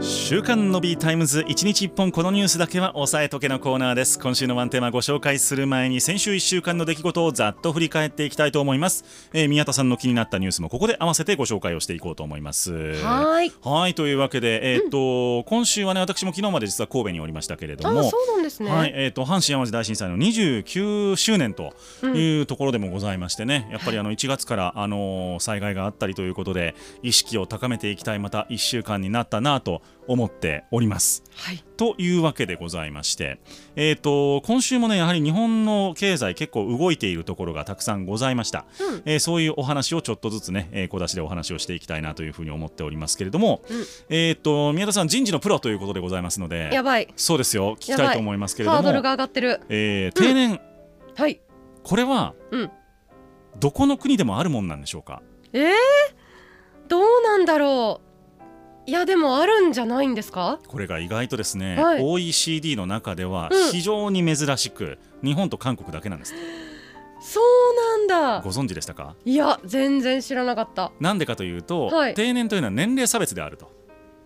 Shh. 週刊の B タイムズ一日一本このニュースだけは押さえとけのコーナーです。今週のワンテーマご紹介する前に先週1週間の出来事をざっと振り返っていきたいと思います、えー宮田さんの気になったニュースもここで合わせてご紹介をしていこうと思います。はい。はいというわけでえーっと、今週はね私も昨日まで実は神戸におりましたけれどもあそうなんですね。はい、えー、と阪神・淡路大震災の29周年とうんいうところでもございましてね、やっぱりあの1月から、あのー災害があったりということで意識を高めていきたいまた1週間になったなと思っております。はい。というわけでございまして、えー、と今週もねやはり日本の経済結構動いているところがたくさんございました、うんえーそういうお話をちょっとずつね、えー小出しでお話をしていきたいなというふうに思っておりますけれども、うんえー、と宮田さん人事のプロということでございますのでやばい。そうですよ聞きたいと思いますけれどもハードルが上がってる。えー定年、はい。これは、うんどこの国でもあるもんなんでしょうか？えー、どうなんだろう。いやでもあるんじゃないんですか？これが意外とですね、はい。OECD の中ではうん。非常に珍しく、日本と韓国だけなんです。そうなんだ。ご存知でしたか？いや全然知らなかった。なんでかというと、はい。定年というのは年齢差別であると。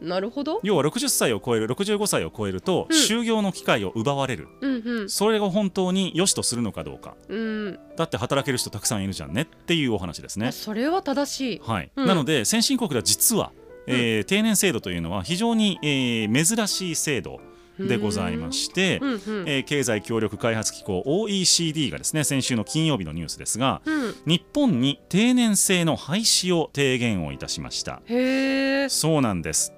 なるほど。要は60歳を超える65歳を超えると、うん。就業の機会を奪われる。うんうん。それが本当に良しとするのかどうか。うん。だって働ける人たくさんいるじゃんねっていうお話ですね。あそれは正しい。はい、うん。なので先進国では実は、えー定年制度というのは非常に、えー珍しい制度でございまして、うんうん。えー経済協力開発機構 OECD がですね先週の金曜日のニュースですがうん。日本に定年制の廃止を提言をいたしました。そうなんです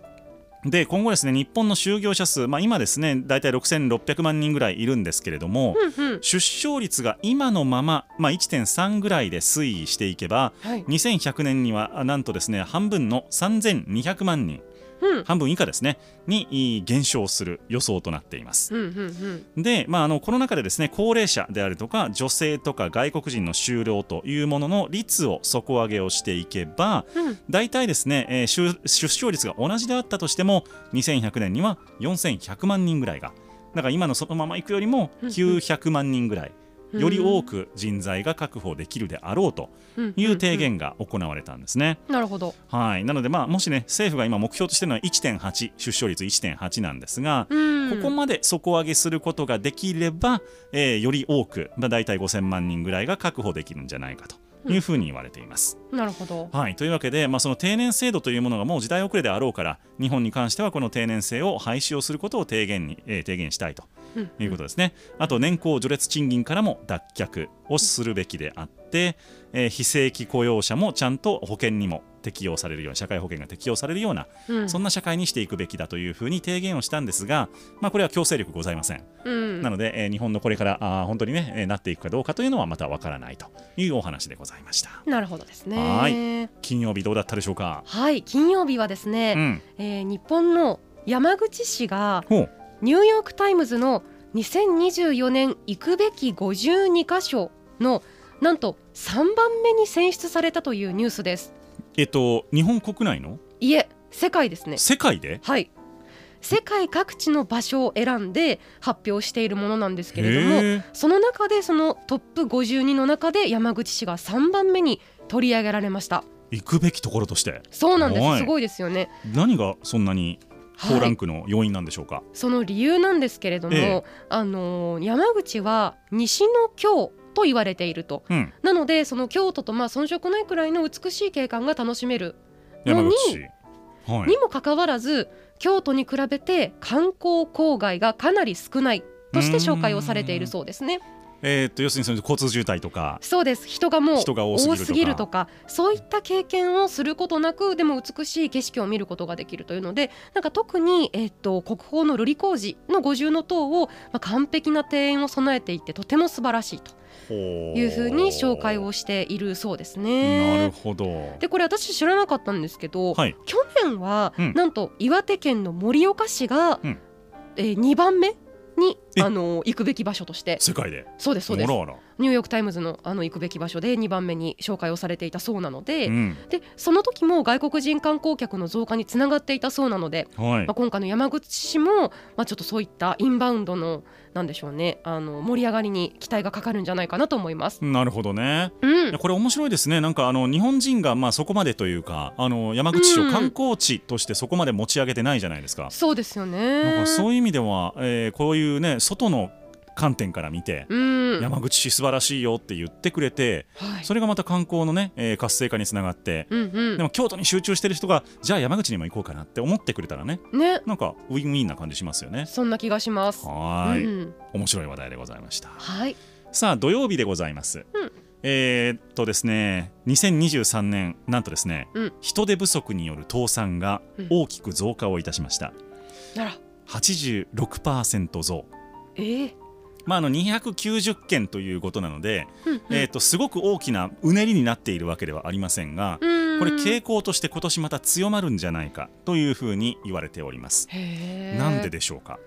で今後ですね日本の就業者数、まあ、今ですね大体6600万人ぐらいいるんですけれども、うんうん。出生率が今のまま、まあ、1.3ぐらいで推移していけばはい。2100年にはあなんとですね半分の3200万人うん。半分以下ですねに減少する予想となっています。うんうんうん。で、まあ、あのこの中でですね高齢者であるとか女性とか外国人の就労というものの率を底上げをしていけばうん。大体ですね、えー出出生率が同じであったとしても2100年には4100万人ぐらいがだから今のそのままいくよりも900万人ぐらいより多く人材が確保できるであろうという提言が行われたんですね。なるほど。はい、なので、まあ、もしね政府が今目標としているのは1.8出生率1.8なんですが、うん。ここまで底上げすることができれば、えーより多く、まあ、大体5000万人ぐらいが確保できるんじゃないかというふうに言われています。なるほど。はい、というわけで、まあ、その定年制度というものがもう時代遅れであろうから日本に関してはこの定年制を廃止をすることを提言に、えー提言したいとうんいうことですね。あと年功序列賃金からも脱却をするべきであって、えー非正規雇用者もちゃんと保険にも適用されるような社会保険が適用されるような、うんそんな社会にしていくべきだというふうに提言をしたんですが、まあ、これは強制力ございません。うん。なので、えー日本のこれからあー本当にね、えーなっていくかどうかというのはまたわからないというお話でございました。なるほどですね。は金曜日どうだったでしょうか？はい、金曜日はですね、うん、えー日本の山口市がニューヨーク・タイムズの2024年行くべき52カ所のなんと3番目に選出されたというニュースです。えっと日本国内の？いえ、世界ですね。世界で？はい。世界各地の場所を選んで発表しているものなんですけれども、その中でそのトップ52の中で山口市が3番目に取り上げられました。行くべきところとしてそうなんではいす。すごいですよね。何がそんなにはい高ランクの要因なんでしょうか？その理由なんですけれども、ええあのー山口は西の京と言われているとうん、なのでその京都とまあ遜色ないくらいの美しい景観が楽しめるのに。はいに。もかかわらず京都に比べて観光郊外がかなり少ないとして紹介をされているそうですね。えーっと要するにその交通渋滞とか。そうです人がもう人が多すぎるとかそういった経験をすることなくでも美しい景色を見ることができるというのでなんか特に、えっと国宝の瑠璃光寺の五重塔を、まあ、完璧な庭園を備えていてとても素晴らしいというふうに紹介をしているそうですなるね。ほど。でこれ私知らなかったんですけど、はい。去年は、うんなんと岩手県の盛岡市が、うんえー、2番目にえあの行くべき場所として世界で？そうですそうです。ニューヨーク・タイムズのあの行くべき場所で2番目に紹介をされていたそうなので,、うんでその時も外国人観光客の増加につながっていたそうなので、はいまあ、今回の山口市も、まあ、ちょっとそういったインバウンドのなんでしょうねあの盛り上がりに期待がかかるんじゃないかなと思います。なるほどね。うんこれ面白いですねなんかあの日本人がまあそこまでというかあの山口市を観光地としてそこまで持ち上げてないじゃないですか。そうですよなんねかそういう意味では、えーこういうね外の観点から見て、うん山口市素晴らしいよって言ってくれてはいそれがまた観光のね、えー活性化につながって、うんうんでも京都に集中してる人がじゃあ山口にも行こうかなって思ってくれたらねねなんかウィンウィンな感じしますよね。そんな気がします。はーい、うん面白い話題でございました。はいさあ土曜日でございます。うんえーっとですね2023年なんとですね、うん人手不足による倒産がうん大きく増加をいたしました。なら86%増。えーまあ、あの290件ということなので、うんうん。えーっとすごく大きなうねりになっているわけではありませんが、うん。これ傾向として今年また強まるんじゃないかというふうに言われております。なんででしょうか？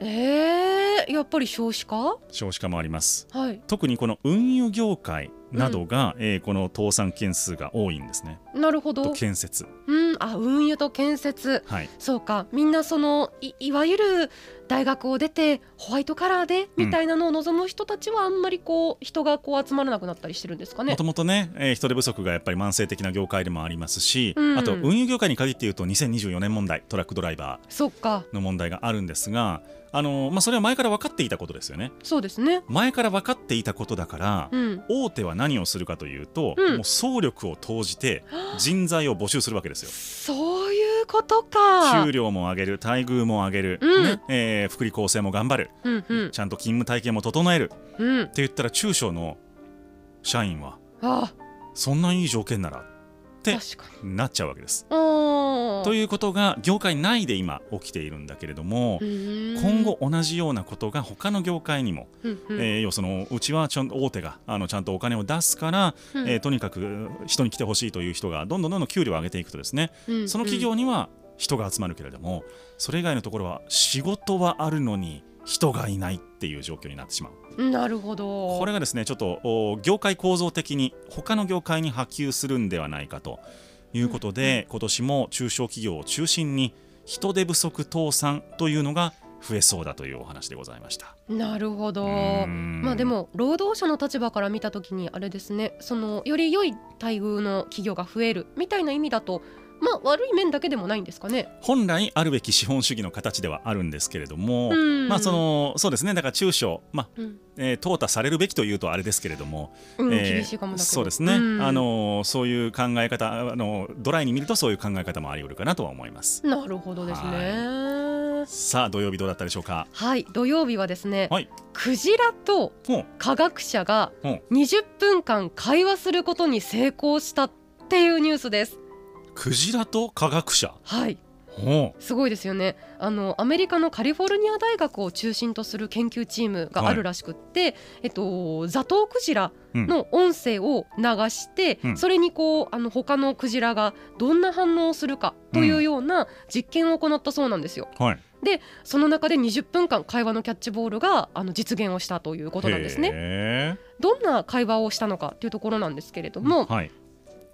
えー、やっぱり少子化？少子化もあります。はい。特にこの運輸業界などが、えーこの倒産件数が多いんですね。となるほど。建設。うん。あ運輸と建設。はい。そうか。みんなそのいいわゆる大学を出てホワイトカラーでみたいなのを望む人たちはあんまりこう人がこう集まらなくなったりしてるんですかね。もともとね、えー人手不足がやっぱり慢性的な業界でもありますし、うん。あと運輸業界に限って言うと2024年問題トラックドライバそっか。ーの問題があるんですが、あのーまあ、それは前から分かっていたことですよね。そうですね。前から分かっていたことだから、うん。大手は何をするかというと、うん。もう総力を投じて人材を募集するわけですよ。そういうことか。給料も上げる待遇も上げる、うん。ねえー福利厚生も頑張るうんうん。ちゃんと勤務体系も整える。ってうん言ったら中小の社員はあ。そんないい条件ならってなっちゃうわけです。あということが業界内で今起きているんだけれども、今後同じようなことが他の業界にも、えー要はそのうちはちゃんと大手があのちゃんとお金を出すから、うん。えーとにかく人に来てほしいという人がどんどんどんどん給料を上げていくとですね、うん。その企業には人が集まるけれどもそれ以外のところは仕事はあるのに人がいないっていう状況になってしまう。うんなるほど。これがですねちょっとお業界構造的に他の業界に波及するんではないかということで、今年も中小企業を中心に人手不足倒産というのが増えそうだというお話でございました。なるほど。まあでも労働者の立場から見た時にあれですねそのより良い待遇の企業が増えるみたいな意味だとまあ悪い面だけでもないんですかね。本来あるべき資本主義の形ではあるんですけれども、うんまあそのそうですねだから中小まあ、うんえー淘汰されるべきというとあれですけれども、うんえー厳しいかもだけどそうですね、んあのそういう考え方あのドライに見るとそういう考え方もあり得るかなとは思います。なるほどですね。さあ土曜日どうだったでしょうか？はい土曜日はですね、はいクジラと科学者がほう20分間会話することに成功したっていうニュースです。クジラと科学者。はい。ほすごいですよね。あのアメリカのカリフォルニア大学を中心とする研究チームがあるらしくって、えっと、ザトウクジラの音声を流して、うん。それにこうあの他のクジラがどんな反応をするかというような実験を行ったそうなんですよ。うはい。その中で20分間会話のキャッチボールがあの実現をしたということなんですね。へどんな会話をしたのかというところなんですけれどーも、はい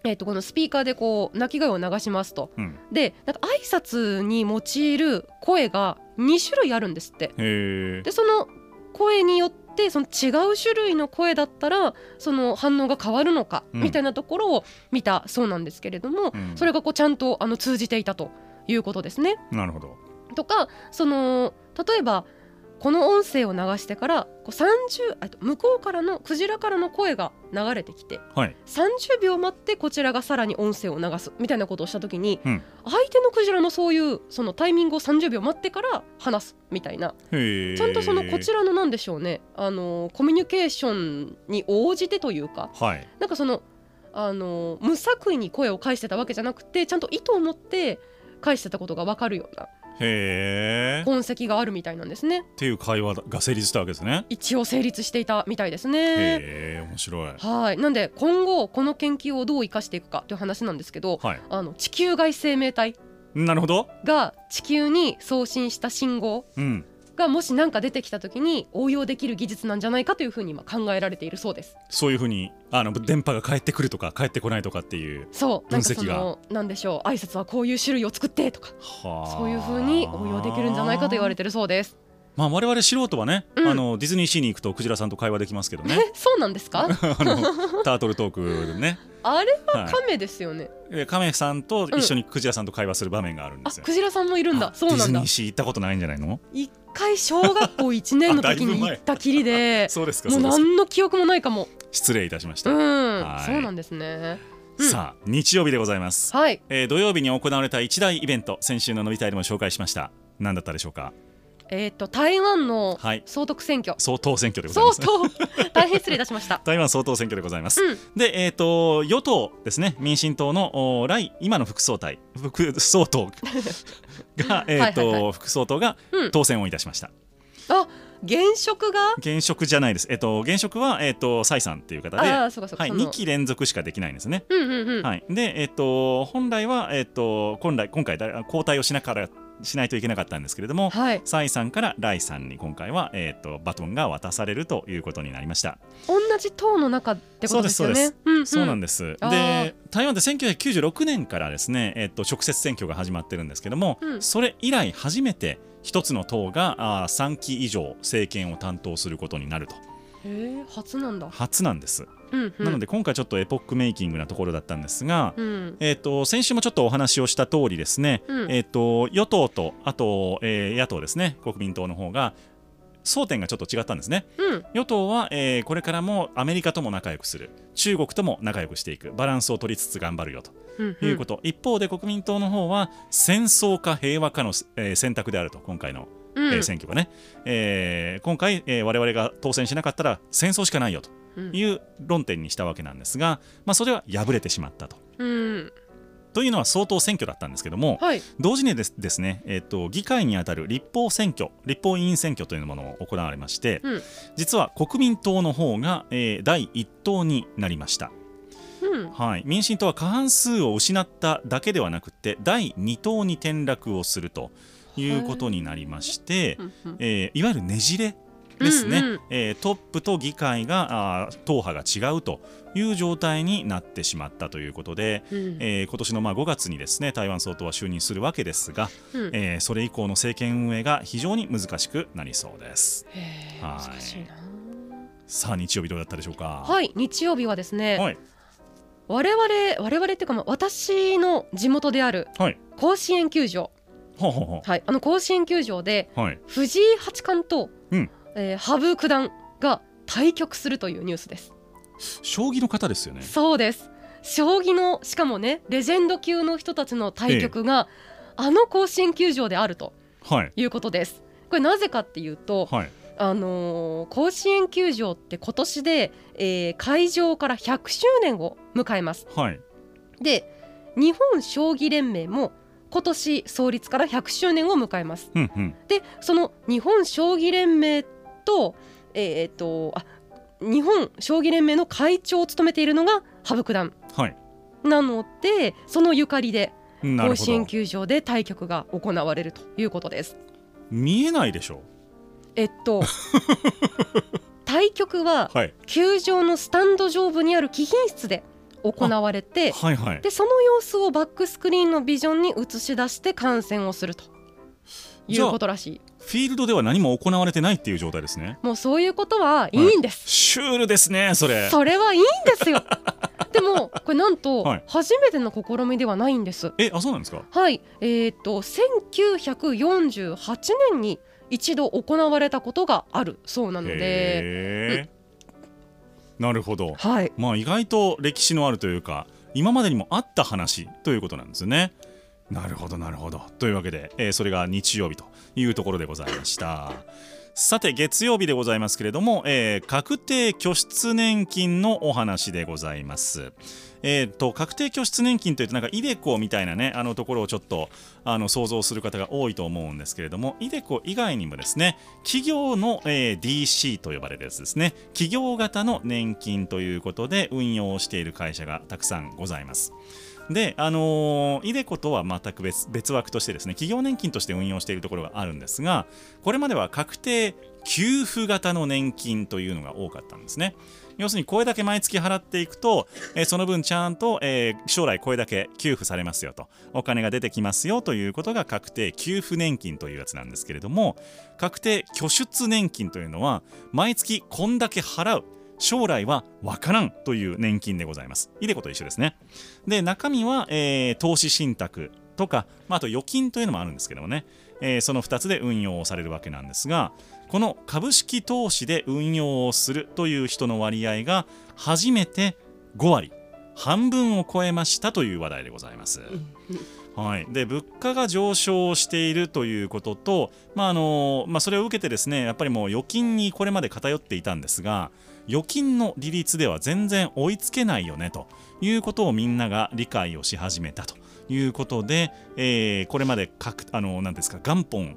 えっとこのスピーカーでこう鳴き声を流しますと。うん。でなんか挨拶に用いる声が2種類あるんですって。でその声によってその違う種類の声だったらその反応が変わるのかうん。みたいなところを見たそうなんですけれども、うん。それがこうちゃんとあの通じていたということですね。なるほど。とかその例えばこの音声を流してからこう30あと向こうからのクジラからの声が流れてきてはい。30秒待ってこちらがさらに音声を流すみたいなことをした時に、うん。相手のクジラのそういうそのタイミングを30秒待ってから話すみたいな。ちゃんとそのこちらのなんでしょうね。あのコミュニケーションに応じてというかはい。なんかそのあの無作為に声を返してたわけじゃなくてちゃんと意図を持って返してたことが分かるようなへー。っ痕跡があるみたいなんですね。ていう会話が成立したわけですね。一応成立していたみたいですね。へえ面白い。はい。なんで今後この研究をどう生かしていくかという話なんですけどはい。あの地球外生命体なるほど。が地球に送信した信号うんがもし何か出てきた時に応用できる技術なんじゃないかというふうに今考えられているそうです。そういうふうにあの電波が返ってくるとか返ってこないとかっていうそうなんかそ分析がのなんでしょう挨拶はこういう種類を作ってとかはあそういうふうに応用できるんじゃないかと言われてるそうです。まあ我々素人はね、うんあのディズニーシーに行くとクジラさんと会話できますけどねえそうなんですか？あのタートルトークでね、あれははい亀ですよね。えカメさんと一緒にクジラさんと会話する場面があるんであすよ。クジラさんもいるんだあそうなんだディズニー。シー行ったことないんじゃないの？一回小学校一年の時に行ったきりで そうですかもう何の記憶もないかも。失礼いたしました、うんはい。そうなんですね。うん。さあ日曜日でございます、はい。えー土曜日に行われた一大イベント先週の伸びたいでも紹介しました。何だったでしょうか？えっと台湾のはい。総統選挙。総統選挙でござい総ます。統。大変失礼いたしました。台湾総統選挙でございます、うん。で、えー、と与党ですね。民進党のお来今の副総裁副総統。が、えーとはいはいは副総統がうん。当選をいたしました、あ現職が？現職じゃないです。えっと現職はえっと蔡さんっていう方で、あは。いその。2期連続しかできないんですね。うんうんうん。はい。でえっと本来はえっと本来今回だ交代をしなからしないといけなかったんですけれども、はい。蔡さんから来さんに今回はえっとバトンが渡されるということになりました。同じ党の中ってことですよね。そうですうんうん、そうなんです。で台湾で1996年からですねえっと直接選挙が始まってるんですけども、うんそれ以来初めて一つの党があ3期以上政権を担当することになるとへえ初なんだ。初なんです。うんうん。なので今回ちょっとエポックメイキングなところだったんですが、うん。えー、と先週もちょっとお話をした通りですね、うん。えー、と与党とあと、えー野党ですね国民党の方が争点がちょっと違ったんですね。うん。与党は、えーこれからもアメリカとも仲良くする。中国とも仲良くしていく。バランスを取りつつ頑張るよと。うん。いうこと、一方で国民党の方は戦争か平和かの、えー選択であると今回の、うん。えー選挙がね、えー今回、えー我々が当選しなかったら戦争しかないよとうん。いう論点にしたわけなんですが、まあ、それは敗れてしまったと。うん。というのは総統選挙だったんですけども、はい。同時にですですね、えっと議会にあたる立法選挙立法委員選挙というものを行われまして、うん。実は国民党の方が、えー第1党になりました、うん。はい、民進党は過半数を失っただけではなくて第2党に転落をするということになりまして、えーいわゆるねじれですね、うんうん。えートップと議会があー党派が違うという状態になってしまったということで、うん。えー今年のまあ5月にですね台湾総統は就任するわけですが、うん。えーそれ以降の政権運営が非常に難しくなりそうです。はい。難しいな。さあ日曜日どうだったでしょうか？はい日曜日はですねはい。我々我々っていうかまあ私の地元であるはい。甲子園球場はい。あの甲子園球場で藤井八冠と、うん。えー羽生九段が対局するというニュースです。将棋の方ですよね。そうです。将棋のしかもねレジェンド級の人たちの対局が、あの甲子園球場であるとはい。いうことです。これなぜかっていうと、はい。あのー甲子園球場って今年で、えー開場から100周年を迎えます。はい。で日本将棋連盟も今年創立から100周年を迎えます。うんうん。でその日本将棋連盟とえーっとあ日本将棋連盟の会長を務めているのが羽生九段はい。なのでそのゆかりで甲子園ど球場で対局が行われるということです。見えないでしょえっと 対局ははい。球場のスタンド上部にある貴賓室で行われてはいはい。でその様子をバックスクリーンのビジョンに映し出して観戦をすると。いうことらしい。フィールドでは何も行われてないっていう状態ですね。もうそういうことはいいんです、シュールですねそれ。それはいいんですよ。でもこれなんとはい。初めての試みではないんです。えあそうなんですか？はい。えー、と1948年に一度行われたことがあるそうなので。へえなるほどはいまあ意外と歴史のあるというか今までにもあった話ということなんですよね。なるほどなるほどというわけで、えーそれが日曜日というところでございました。さて月曜日でございますけれども、えー確定拠出年金のお話でございます。えー、と確定拠出年金というとなんかイデコみたいなねあのところをちょっとあの想像する方が多いと思うんですけれどもイデコ以外にもですね企業の、えー、DC と呼ばれるやつですね企業型の年金ということで運用している会社がたくさんございます。で、あのー、イデコとは全く別別枠としてですね企業年金として運用しているところがあるんですがこれまでは確定給付型の年金というのが多かったんですね。要するにこれだけ毎月払っていくと、えー、その分ちゃんと、えー、将来これだけ給付されますよとお金が出てきますよということが確定給付年金というやつなんですけれども確定拠出年金というのは毎月こんだけ払う将来はわからんという年金でございます。いでこと一緒ですね。で、中身は、えー、投資信託とか、まあ、あと預金というのもあるんですけどもね、えー、その2つで運用されるわけなんですが、この株式投資で運用をするという人の割合が初めて5割、半分を超えましたという話題でございます。はい、で物価が上昇しているということと、まああのまあ、それを受けてですねやっぱりもう預金にこれまで偏っていたんですが預金の利率では全然追いつけないよねということをみんなが理解をし始めたということで、えー、これまでかあの何ですか元本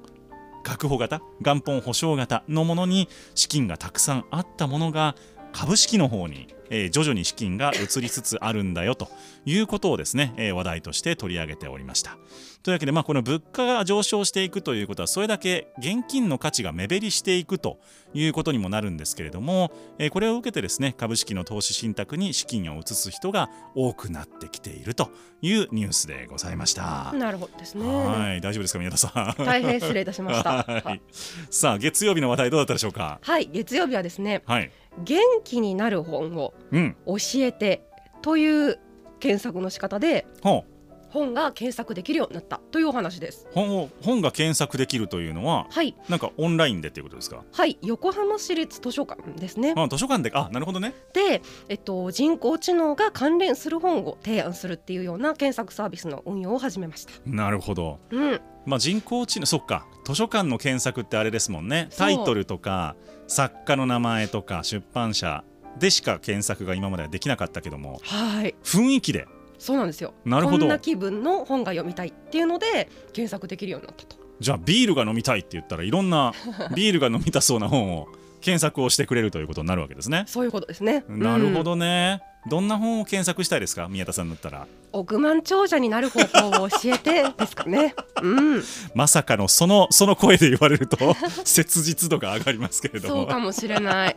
確保型元本保証型のものに資金がたくさんあったものが株式の方に、えー、徐々に資金が移りつつあるんだよということをですね、えー、話題として取り上げておりました。というわけで、まあ、この物価が上昇していくということはそれだけ現金の価値が目減りしていくということにもなるんですけれども、えー、これを受けてですね株式の投資信託に資金を移す人が多くなってきているというニュースでございました。なるほどですね。はい大丈夫ですか宮田さん？大変失礼いたしました。はい、さあ月曜日の話題どうだったでしょうか？はい月曜日はですね。はい。元気になる本を教えてという検索の仕方で、本が検索できるようになったというお話です。本を本が検索できるというのは、はい、なんかオンラインでということですか？はい。横浜市立図書館ですね。あ図書館であなるほどね。で、えっと、人工知能が関連する本を提案するっていうような検索サービスの運用を始めました。なるほど、うん。まあ、人工知能そっか図書館の検索ってあれですもんね。タイトルとか作家の名前とか出版社でしか検索が今まではできなかったけども、はい、雰囲気で。そうなんですよ。なるほど。こんな気分の本が読みたいっていうので検索できるようになったと。じゃあビールが飲みたいって言ったらいろんな ビールが飲みたそうな本を検索をしてくれるということになるわけですね。そういうことですね。なるほどね、うん、どんな本を検索したいですか？宮田さんだったら億万長者になる方法を教えてですかね。うん、まさかのそのその声で言われると 切実度が上がりますけれども。そうかもしれない。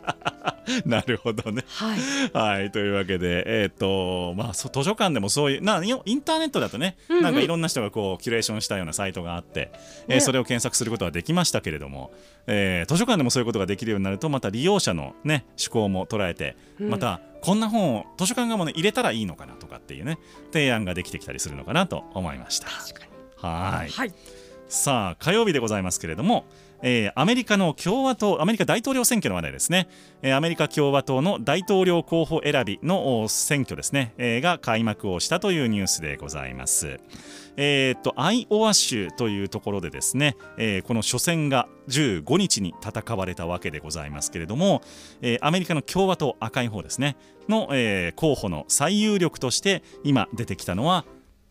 なるほどね。はい。はい、というわけで、えっ、ー、と、まあ、図書館でもそういう、な、インターネットだとね、うんうん、なんかいろんな人がこう、キュレーションしたようなサイトがあって、ね、えー、それを検索することはできましたけれども、えー、図書館でもそういうことができるようになると、また利用者のね、思考も捉えて、また、こんな本を図書館側もね、入れたらいいのかなとかっていうね、提案ができてきたりするのかなと思いました。はい。はい。さあ、火曜日でございますけれども、えー、アメリカの共和党アメリカ大統領選挙の話題ですね、えー、アメリカ共和党の大統領候補選びの選挙ですね、えー、が開幕をしたというニュースでございます。えー、っとアイオワ州というところでですね、えー、この初戦が15日に戦われたわけでございますけれども、えー、アメリカの共和党赤い方ですねの、えー、候補の最有力として今出てきたのは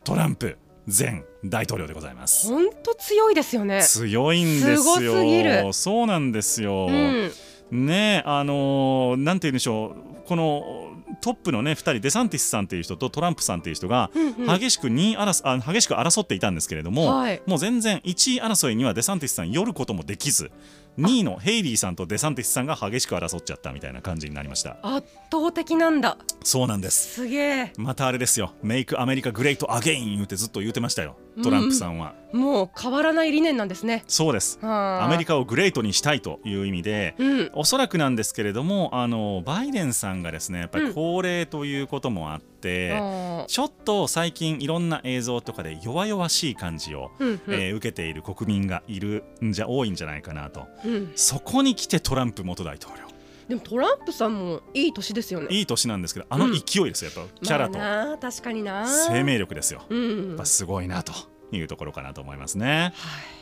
トランプ。前大統領でございます。本当強いですよね。強いんですよ。そうなんですよ、うん、ねあのー、なんて言うんでしょう。このトップのね2人デサンティスさんという人とトランプさんという人が激しく2位争あ激しく争っていたんですけれども、はい、もう全然1位争いにはデサンティスさん寄ることもできず2位のヘイリーさんとデサンティスさんが激しく争っちゃったみたいな感じになりました。圧倒的なんだ。そうなんです。すげえ。またあれですよ。 Make America Great Again 言うてずっと言うてましたよトランプさんは、うん、もう変わらない理念なんですね。そうです。アメリカをグレートにしたいという意味で、うん、おそらくなんですけれどもあのバイデンさんがですねやっぱり高齢ということもあって、うん、ちょっと最近いろんな映像とかで弱々しい感じを、うんうん、えー、受けている国民がいるんじゃ多いんじゃないかなと、うん、そこに来てトランプ元大統領でもトランプさんもいい年ですよね。いい年なんですけどあの勢いですよ、やっぱキャラと、まあ、確かにな。生命力ですよ、うん、やっぱすごいなというところかなと思いますね。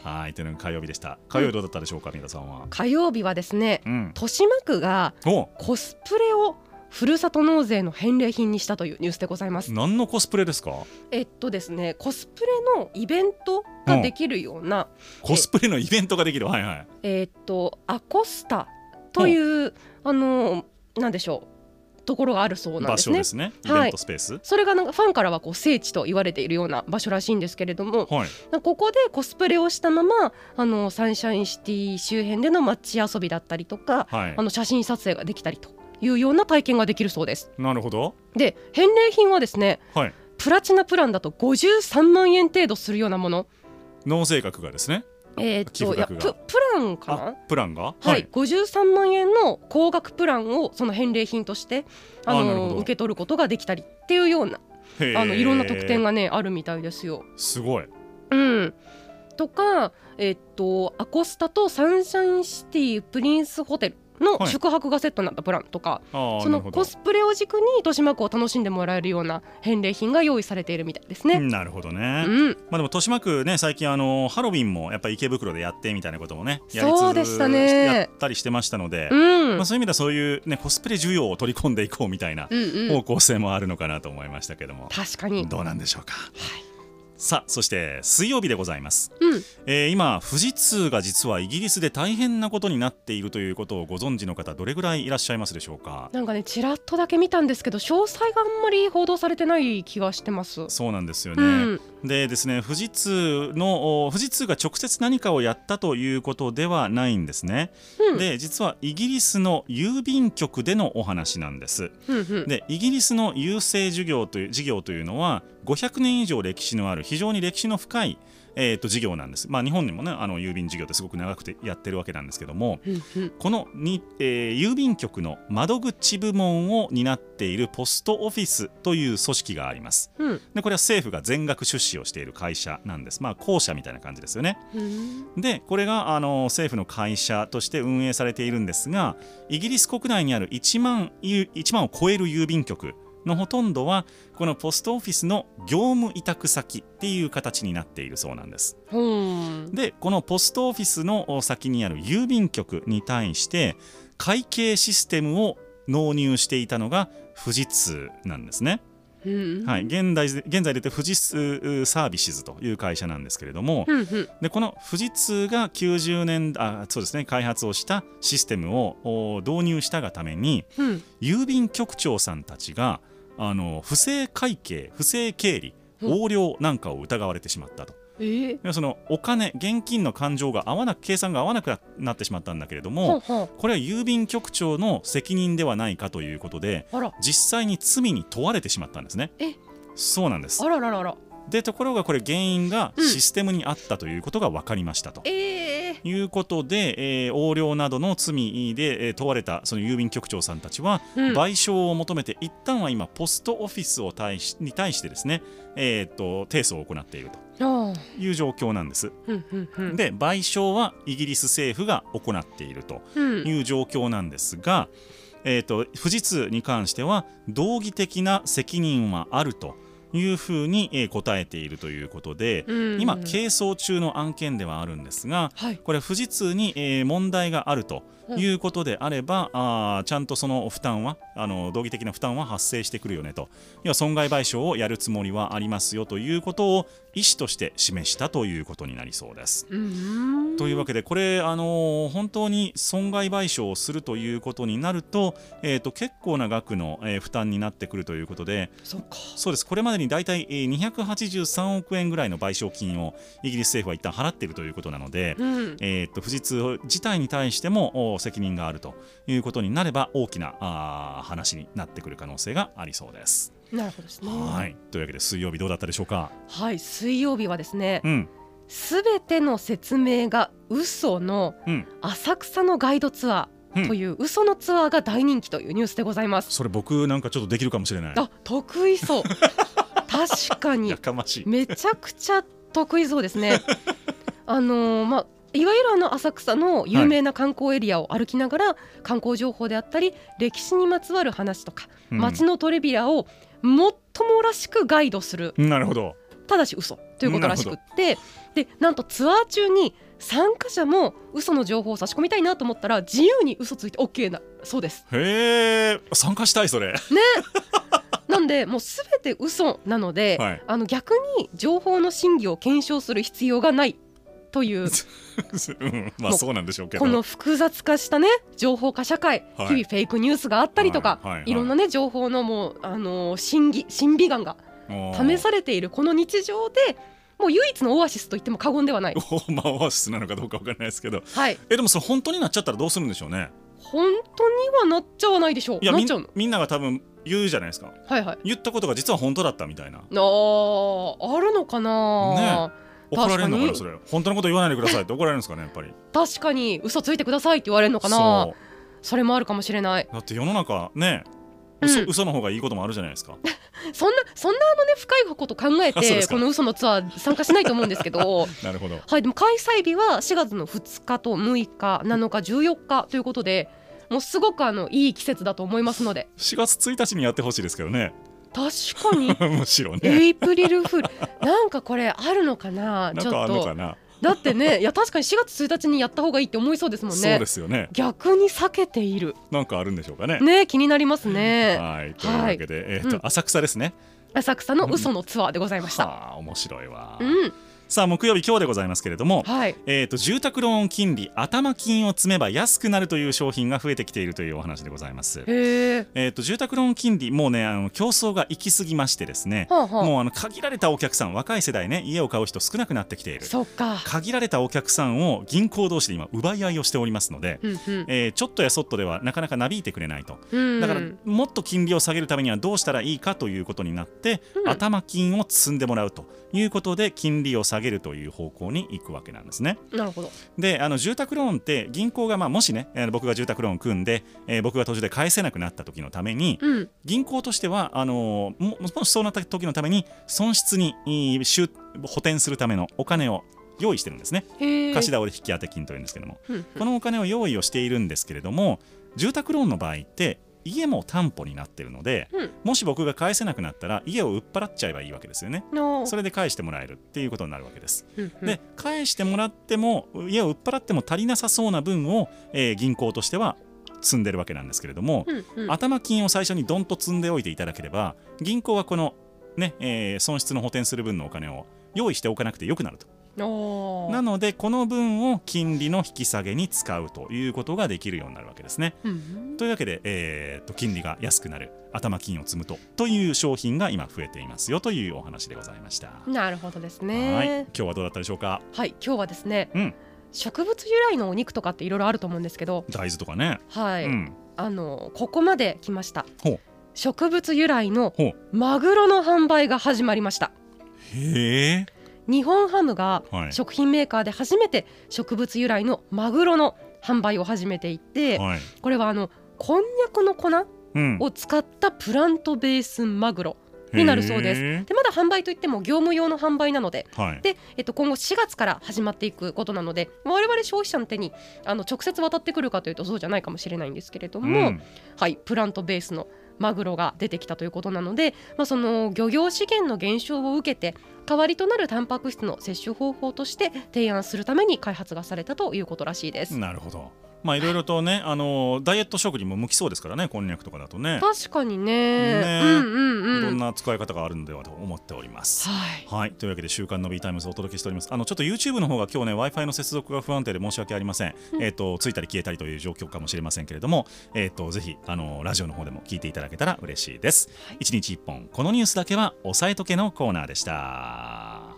はい、というのが火曜日でした。火曜日どうだったでしょうか、うん、皆さんは。火曜日はですね、うん、豊島区がコスプレをふるさと納税の返礼品にしたというニュースでございます。何のコスプレですか？えっとですねコスプレのイベントができるような、コスプレのイベントができる。はいはい。えっとアコスタというあのなんでしょう。ところがあるそうなん場ですね。所ですね。イはい。ベントスペース。それがなんかファンからはこう聖地と言われているような場所らしいんですけれども、はい。ここでコスプレをしたままあのサンシャインシティ周辺での街遊びだったりとか、はい。あの写真撮影ができたりというような体験ができるそうです。なるほど。で返礼品はですねはい。プラチナプランだと53万円程度するようなもの。納税額がですねえーっといやププランかあなプランが？はい、53万円の高額プランをその返礼品としてあの受け取ることができたりっていうようなあのいろんな特典がねあるみたいですよ。すごい。うん、とか、えっとアコスタとサンシャインシティプリンスホテルのはい。宿泊がセットになったプランとか、あーそのコスプレを軸に豊島区を楽しんでもらえるような返礼品が用意されているみたいですね。なるほどね、うん、まあでも豊島区ね最近あのハロウィンもやっぱり池袋でやってみたいなこともねやりつつそうでしたね。やったりしてましたので、うん。まあ、そういう意味ではそういうねコスプレ需要を取り込んでいこうみたいな方向性もあるのかなと思いましたけども、確かに、どうなんでしょうか、さあそして水曜日でございます、うん、えー今富士通が実はイギリスで大変なことになっているということをご存知の方どれぐらいいらっしゃいますでしょうか？なんかねちらっとだけ見たんですけど詳細があんまり報道されてない気がしてます。そうなんですよね、うん、でですね富士通のお富士通が直接何かをやったということではないんですね、うん。で実はイギリスの郵便局でのお話なんです。うんうん。でイギリスの郵政事業という事業というのは500年以上歴史のある非常に歴史の深い、えー、と事業なんです、まあ、日本にもねあの郵便事業ってすごく長くてやってるわけなんですけどもこのに、えー郵便局の窓口部門を担っているポストオフィスという組織があります。うん。でこれは政府が全額出資をしている会社なんです。まあ公社みたいな感じですよね。うん。でこれがあの政府の会社として運営されているんですがイギリス国内にある1万ゆ1万を超える郵便局のほとんどはこのポストオフィスの業務委託先っていう形になっているそうなんです。でこのポストオフィスの先にある郵便局に対して会計システムを納入していたのが富士通なんですね。うん。はい、現在現在出て富士通サービスズという会社なんですけれども、うんうん。でこの富士通が90年あそうですね開発をしたシステムをお導入したがためにうん郵便局長さんたちがあの不正会計不正経理うん。横領なんかを疑われてしまったと。えー。でそのお金現金の勘定が合わなく計算が合わなくなってしまったんだけれどほもこれは郵便局長の責任ではないかということで実際に罪に問われてしまったんですね。え？そうなんです。あららららでところがこれ原因がうん。システムにあったということが分かりましたと。えーいうことで、えー横領などの罪で、えー問われたその郵便局長さんたちは、うん。賠償を求めて一旦は今ポストオフィスを対しに対してですね、えーっと提訴を行っていると。いう状況なんです。うんうんうん。で賠償はイギリス政府が行っていると。うん。いう状況なんですが、えー、と富士通に関しては道義的な責任はあるというふうに、えー答えているということで、うん。今係争中の案件ではあるんですがはい。これ富士通に、えー問題があるということであれば、あーちゃんとその負担はあの道義的な負担は発生してくるよねと。要は損害賠償をやるつもりはありますよということを意思として示したということになりそうです。うんというわけでこれ、あのー本当に損害賠償をするということになると,、えー、と結構な額の、えー負担になってくるということでそうです。これまでに大体、えー283億円ぐらいの賠償金をイギリス政府は一旦払っているということなので、うんえー、と富士通自体に対してもお責任があるということになれば大きなあー話になってくる可能性がありそうです。なるほどですねはいというわけで水曜日どうだったでしょうか？はい水曜日はですねうんすべての説明が嘘のうん、浅草のガイドツアーという嘘のツアーが大人気というニュースでございます。それ僕なんかちょっとできるかもしれない。あ得意そう 確かに。やかましい。めちゃくちゃ得意そうですね。あのーまあいわゆるあの浅草の有名な観光エリアを歩きながら観光情報であったり歴史にまつわる話とかうん。街のトレビアをもっともらしくガイドする。なるほど。ただし嘘。ということらしくって。でなんとツアー中に参加者も嘘の情報を差し込みたいなと思ったら自由に嘘ついて OK なそうです。へえ参加したいそれ。ねなんでもうすべて嘘なので、はい。あの逆に情報の真偽を検証する必要がないという。うんまあそうなんでしょうけど。この複雑化したね情報化社会、はい。日々フェイクニュースがあったりとか、はいはいはい。いろんなね情報のもうあのー審議審美眼が試されているこの日常でもう唯一のオアシスと言っても過言ではない。お まあオアシスなのかどうかわかんないですけど。はい、えでもそれ本当になっちゃったらどうするんでしょうね。本当にはなっちゃわないでしょう。いや。みんなが多分言うじゃないですか。はいはい。言ったことが実は本当だったみたいな。あーあるのかな、怒られるのかなそれ。本当のこと言わないでくださいって。怒られるんですかねやっぱり。確かに。嘘ついてくださいって言われるのかな。そそれもあるかもしれない。うだって世の中ね嘘,、うん。嘘の方がいいこともあるじゃないですか。そんなそんなあのね深いこと考えてこの嘘のツアー参加しないと思うんですけど。なるほど。はいでも開催日は4月の2日と6日7日14日ということでもうすごくあのいい季節だと思いますので。4月1日にやってほしいですけどね。確かに。むしろね。エイプリルフール。なんかこれあるのかな？なんかあちょっと。るのかなだってねいや確かに4月1日にやった方がいいって思いそうですもんそうねですよね。逆に避けている。なんかあるんでしょうかね。ね気になりますね。はい。というわけで、えっ、と、うん。浅草ですね。浅草の嘘のツアーでございました。はあ面白いわ、うんさあ木曜日今日でございますけれども、はい。えー、と住宅ローン金利頭金を積めば安くなるという商品が増えてきているというお話でございます。へええー、と住宅ローン金利もうねあの競争が行き過ぎましてですね、はあはあもうあの限られたお客さん若い世代ね家を買う人少なくなってきている。そっか。限られたお客さんを銀行同士で今奪い合いをしておりますので、うんうん。えーちょっとやそっとではなかなかなびいてくれないと。うん。だからもっと金利を下げるためにはどうしたらいいかということになって、うん。頭金を積んでもらうということで金利を下げるという方向に行くわけなんですね。なるほど。であの住宅ローンって銀行が、まあ、もしねあの僕が住宅ローン組んで、えー僕が途中で返せなくなった時のためにうん。銀行としてはあのーももしそうなった時のために損失に補填するためのお金を用意してるんですね。貸し倒れ引き当て金というんですけども。うんうん。このお金を用意をしているんですけれども住宅ローンの場合って家も担保になってるのでうん。もし僕が返せなくなったら家を売っ払っちゃえばいいわけですよね。の。それで返してもらえるっていうことになるわけです。うんうん。で返してもらっても家を売っ払っても足りなさそうな分を、えー銀行としては積んでるわけなんですけれども、うんうん。頭金を最初にドンと積んでおいていただければ銀行はこの、ねえー損失の補填する分のお金を用意しておかなくてよくなるとなのでこの分を金利の引き下げに使うということができるようになるわけですね。うんというわけで、えーと金利が安くなる。頭金を積むとという商品が今増えていますよというお話でございました。なるほどですはい。ね今日はどうだったでしょうか？はい今日はですねうん。植物由来のお肉とかっていろいろあると思うんですけど大豆とかね、はい。うん、あのここまで来ました。植物由来のマグロの販売が始まりました。へえ、日本ハムがはい。食品メーカーで初めて植物由来のマグロの販売を始めていてはい。これはあのこんにゃくの粉うん、を使ったプラントベースマグロになるそうです。へでまだ販売といっても業務用の販売なのでーはい、で、えっと、今後4月から始まっていくことなので我々消費者の手にあの直接渡ってくるかというとそうじゃないかもしれないんですけれども、うん。はい、プラントベースのマグロが出てきたということなので、まあ、その漁業資源の減少を受けて代わりとなるタンパク質の摂取方法として提案するために開発がされたということらしいです。なるほど。まあいろいろとね、あのダイエット食にも向きそうですからね、こんにゃくとかだとね。確かにねねうんうんうんいろんな使い方があるのではと思っております。はいはい、というわけで週刊の B タイムズをお届けしております。あのちょっと YouTube の方が今日ね Wi-Fi の接続が不安定で申し訳ありません。うんえっ、とついたり消えたりという状況かもしれませんけれども、えっ、とぜひあのラジオの方でも聞いていただけたら嬉しいです。一、日一本このニュースだけは押さえとけのコーナーでした。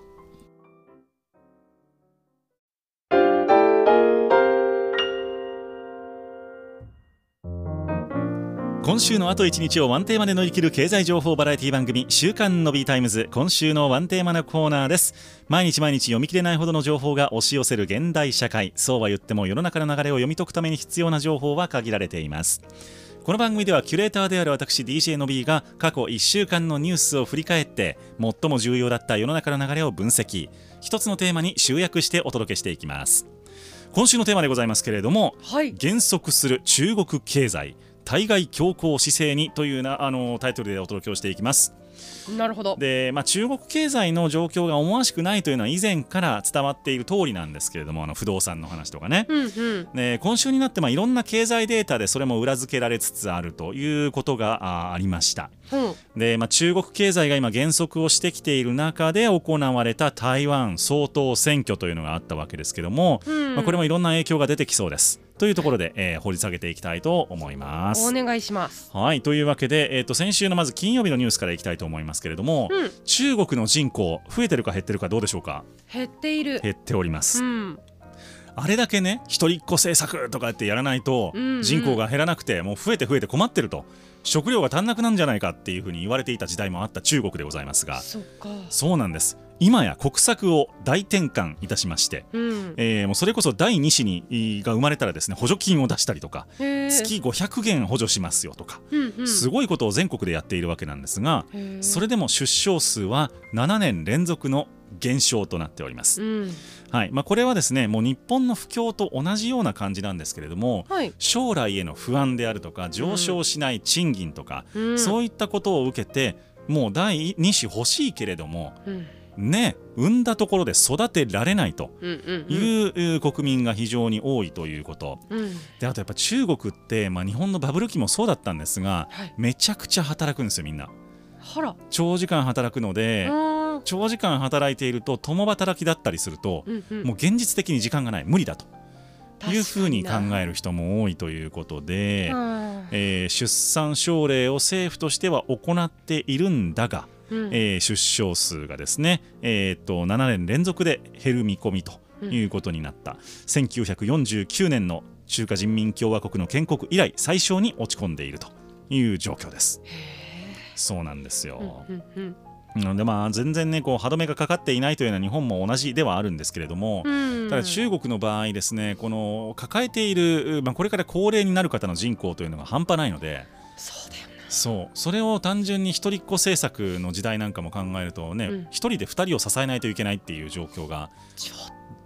今週のあと1日をワンテーマで乗り切る経済情報バラエティ番組「週刊 Nobby タイムズ」今週のワンテーマのコーナーです。毎日毎日読み切れないほどの情報が押し寄せる現代社会。そうは言っても世の中の流れを読み解くために必要な情報は限られています。この番組ではキュレーターである私 DJ の B が過去1週間のニュースを振り返って最も重要だった世の中の流れを分析。一つのテーマに集約してお届けしていきます。今週のテーマでございますけれどもはい。減速する中国経済対外強硬姿勢にというなあのタイトルでお届けをしていきますなるほどで、まあ、中国経済の状況が思わしくないというのは以前から伝わっている通りなんですけれどもあの不動産の話とかね。うんうんで今週になってまあいろんな経済データでそれも裏付けられつつあるということがあありました。うんで、まあ、中国経済が今減速をしてきている中で行われた台湾総統選挙というのがあったわけですけども、うんまあ、これもいろんな影響が出てきそうです。というところで、えー掘り下げていきたいと思います。お。願いします。はいというわけで、えー、と先週のまず金曜日のニュースからいきたいと思いますけれども、うん。中国の人口増えてるか減ってるかどうでしょうか？減っている。減っております、うん。あれだけね一人っ子政策とかってやらないと人口が減らなくてもう増えて増えて困ってると食料が足んなくなんじゃないかっていうふうに言われていた時代もあった中国でございますがそうなんです今や国策を大転換いたしまして、うん。えーもうそれこそ第2子にが生まれたらですね補助金を出したりとか月500元補助しますよとか、うんうん。すごいことを全国でやっているわけなんですが、それでも出生数は7年連続の減少となっております。うん。はい。まあ、これはですねもう日本の不況と同じような感じなんですけれどもはい。将来への不安であるとか上昇しない賃金とか、うん。そういったことを受けてもう第2子欲しいけれどもうんね産んだところで育てられないという、えー国民が非常に多いということ。うん。であとやっぱ中国って、まあ、日本のバブル期もそうだったんですがはい。めちゃくちゃ働くんですよみんな。長時間働くので、うん。長時間働いていると共働きだったりすると、うんうん。もう現実的に時間がない。無理だと。いうふうに考える人も多いということで、なえー出産奨励を政府としては行っているんだが、うん。えー出生数がですね、えー、と7年連続で減る見込みということになった、1949年の中華人民共和国の建国以来最小に落ち込んでいるという状況です。そうなんですよ。うんうんなのでまあ全然ねこう歯止めがかかっていないというのは日本も同じではあるんですけれども、うん。ただ中国の場合ですねこの抱えている、まあ、これから高齢になる方の人口というのが半端ないのでそうだよねそう。それを単純に一人っ子政策の時代なんかも考えるとねうん。一、人で二人を支えないといけないっていう状況が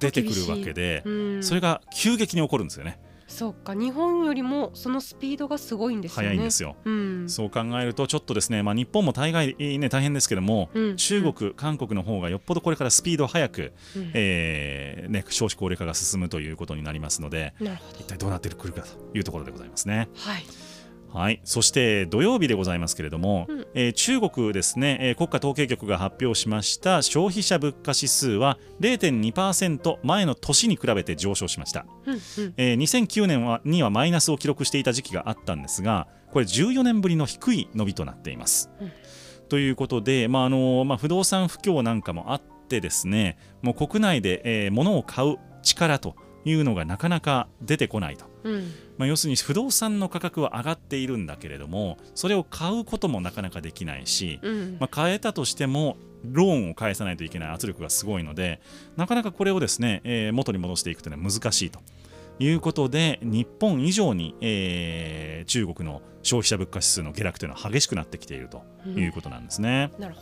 出てくるわけで、とうん。それが急激に起こるんですよね。そうか。日本よりもそのスピードがすごいんですよね。早いんですよ。うん。そう考えるとちょっとですね、まあ、日本も大概、ね、大変ですけども、うん。中国、韓国の方がよっぽどこれからスピード速く、うん。えーね、少子高齢化が進むということになりますので一体どうなってくるかというところでございますね。はいはい、そして土曜日でございますけれども、うん。えー中国ですね、えー国家統計局が発表しました。消費者物価指数は0.2%前の年に比べて上昇しました、うんうん。えー2009年はにはマイナスを記録していた時期があったんですがこれ14年ぶりの低い伸びとなっています、うん。ということで、まああのまあ、不動産不況なんかもあってですねもう国内で、えー物を買う力というのがなかなか出てこないと。うん。まあ、要するに不動産の価格は上がっているんだけれどもそれを買うこともなかなかできないし、うん。まあ、買えたとしてもローンを返さないといけない圧力がすごいのでなかなかこれをですね、えー元に戻していくというのは難しいと。いうことで日本以上に、えー中国の消費者物価指数の下落というのは激しくなってきているということなんですね。なるほ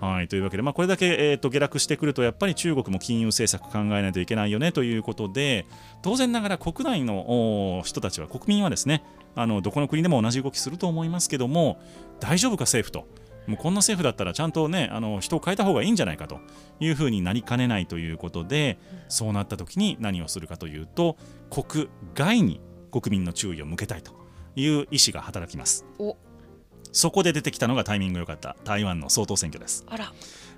はい、というわけで、まあ、これだけ、えーと下落してくるとやっぱり中国も金融政策考えないといけないよねということで当然ながら国内の人たちは国民はですねあのどこの国でも同じ動きすると思いますけども大丈夫か政府と。もうこんな政府だったらちゃんとねあの人を変えた方がいいんじゃないかというふうになりかねないということでそうなった時に何をするかというと国外に国民の注意を向けたいという意思が働きますそこで出てきたのがタイミング良かった。台湾の総統選挙です。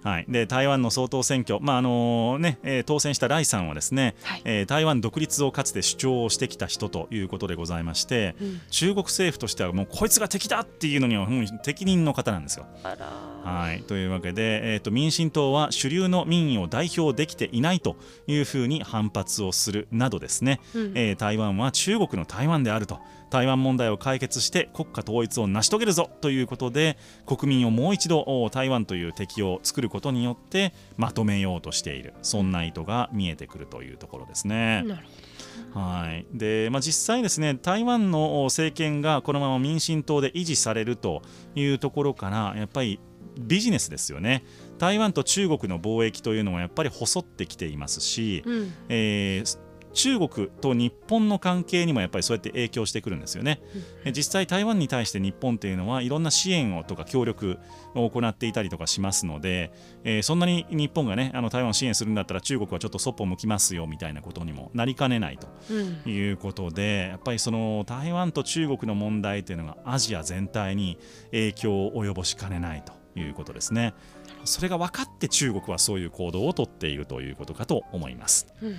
はい、で台湾の総統選挙、まああのねえー当選したライさんはですね、はい。えー台湾独立をかつて主張してきた人ということでございまして、うん。中国政府としてはもうこいつが敵だっていうのにはもう適任の方なんですよ。はい、というわけで、えー、と民進党は主流の民意を代表できていないというふうに反発をするなどですね、うん。えー台湾は中国の台湾であると台湾問題を解決して国家統一を成し遂げるぞということで国民をもう一度お台湾という敵を作ることによってまとめようとしている。そんな意図が見えてくるというところですね。はい。でまあ、実際ですね台湾の政権がこのまま民進党で維持されるというところからやっぱりビジネスですよね。台湾と中国の貿易というのはやっぱり細ってきていますし、うん。えー中国と日本の関係にもやっぱりそうやって影響してくるんですよね。実際台湾に対して日本っていうのはいろんな支援をとか協力を行っていたりとかしますので、えー、そんなに日本がねあの台湾を支援するんだったら中国はちょっとそっぽ向きますよみたいなことにもなりかねないということで、うん、やっぱりその台湾と中国の問題っていうのがアジア全体に影響を及ぼしかねないということですね。それが分かって中国はそういう行動をとっているということかと思います。うん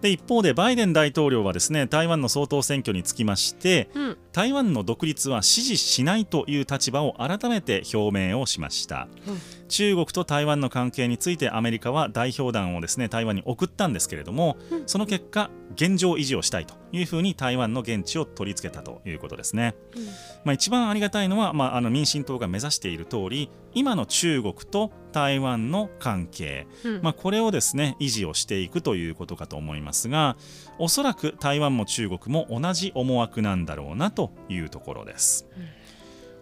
で一方でバイデン大統領はですね台湾の総統選挙につきまして、うん、台湾の独立は支持しないという立場を改めて表明をしました、うん、中国と台湾の関係についてアメリカは代表団をですね台湾に送ったんですけれども、うん、その結果現状維持をしたいというふうに台湾の現地を取り付けたということですね、うん、まあ、一番ありがたいのは、まあ、あの民進党が目指している通り今の中国と台湾の関係、うん、まあ、これをですね維持をしていくということかと思いますがおそらく台湾も中国も同じ思惑なんだろうなというところです。うん。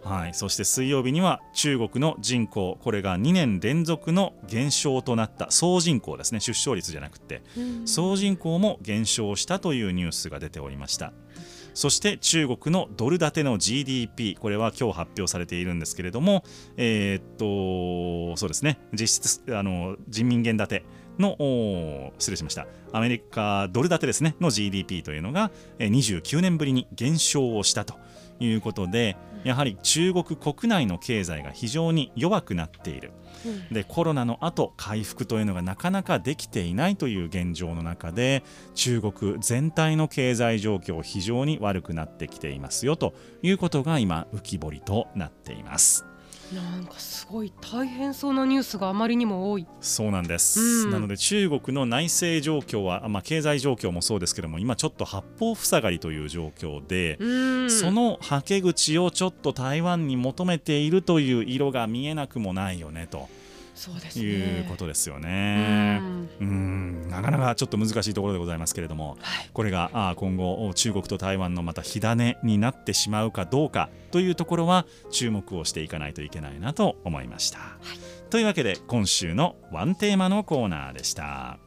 はい、そして水曜日には中国の人口これが2年連続の減少となった総人口ですね。出生率じゃなくて、総人口も減少したというニュースが出ておりました。そして中国のドル建ての GDP これは今日発表されているんですけれどもえー、っとそうですね。実質あの人民元建ての失礼しました。アメリカドル建てですねの GDP というのが29年ぶりに減少をしたと。いうことでやはり中国国内の経済が非常に弱くなっている、うん、でコロナの後回復というのがなかなかできていないという現状の中で中国全体の経済状況非常に悪くなってきていますよということが今浮き彫りとなっています。なんかすごい大変そうなニュースがあまりにも多い。そうなんです、うん、なので中国の内政状況は、まあ、経済状況もそうですけども今ちょっと八方塞がりという状況で、うん、そのはけ口をちょっと台湾に求めているという色が見えなくもないよねと。ね、いうことですよね。うんなかなかちょっと難しいところでございますけれども、はい、これがあ今後中国と台湾のまた火種になってしまうかどうかというところは注目をしていかないといけないなと思いました。はい、というわけで今週のワンテーマのコーナーでした。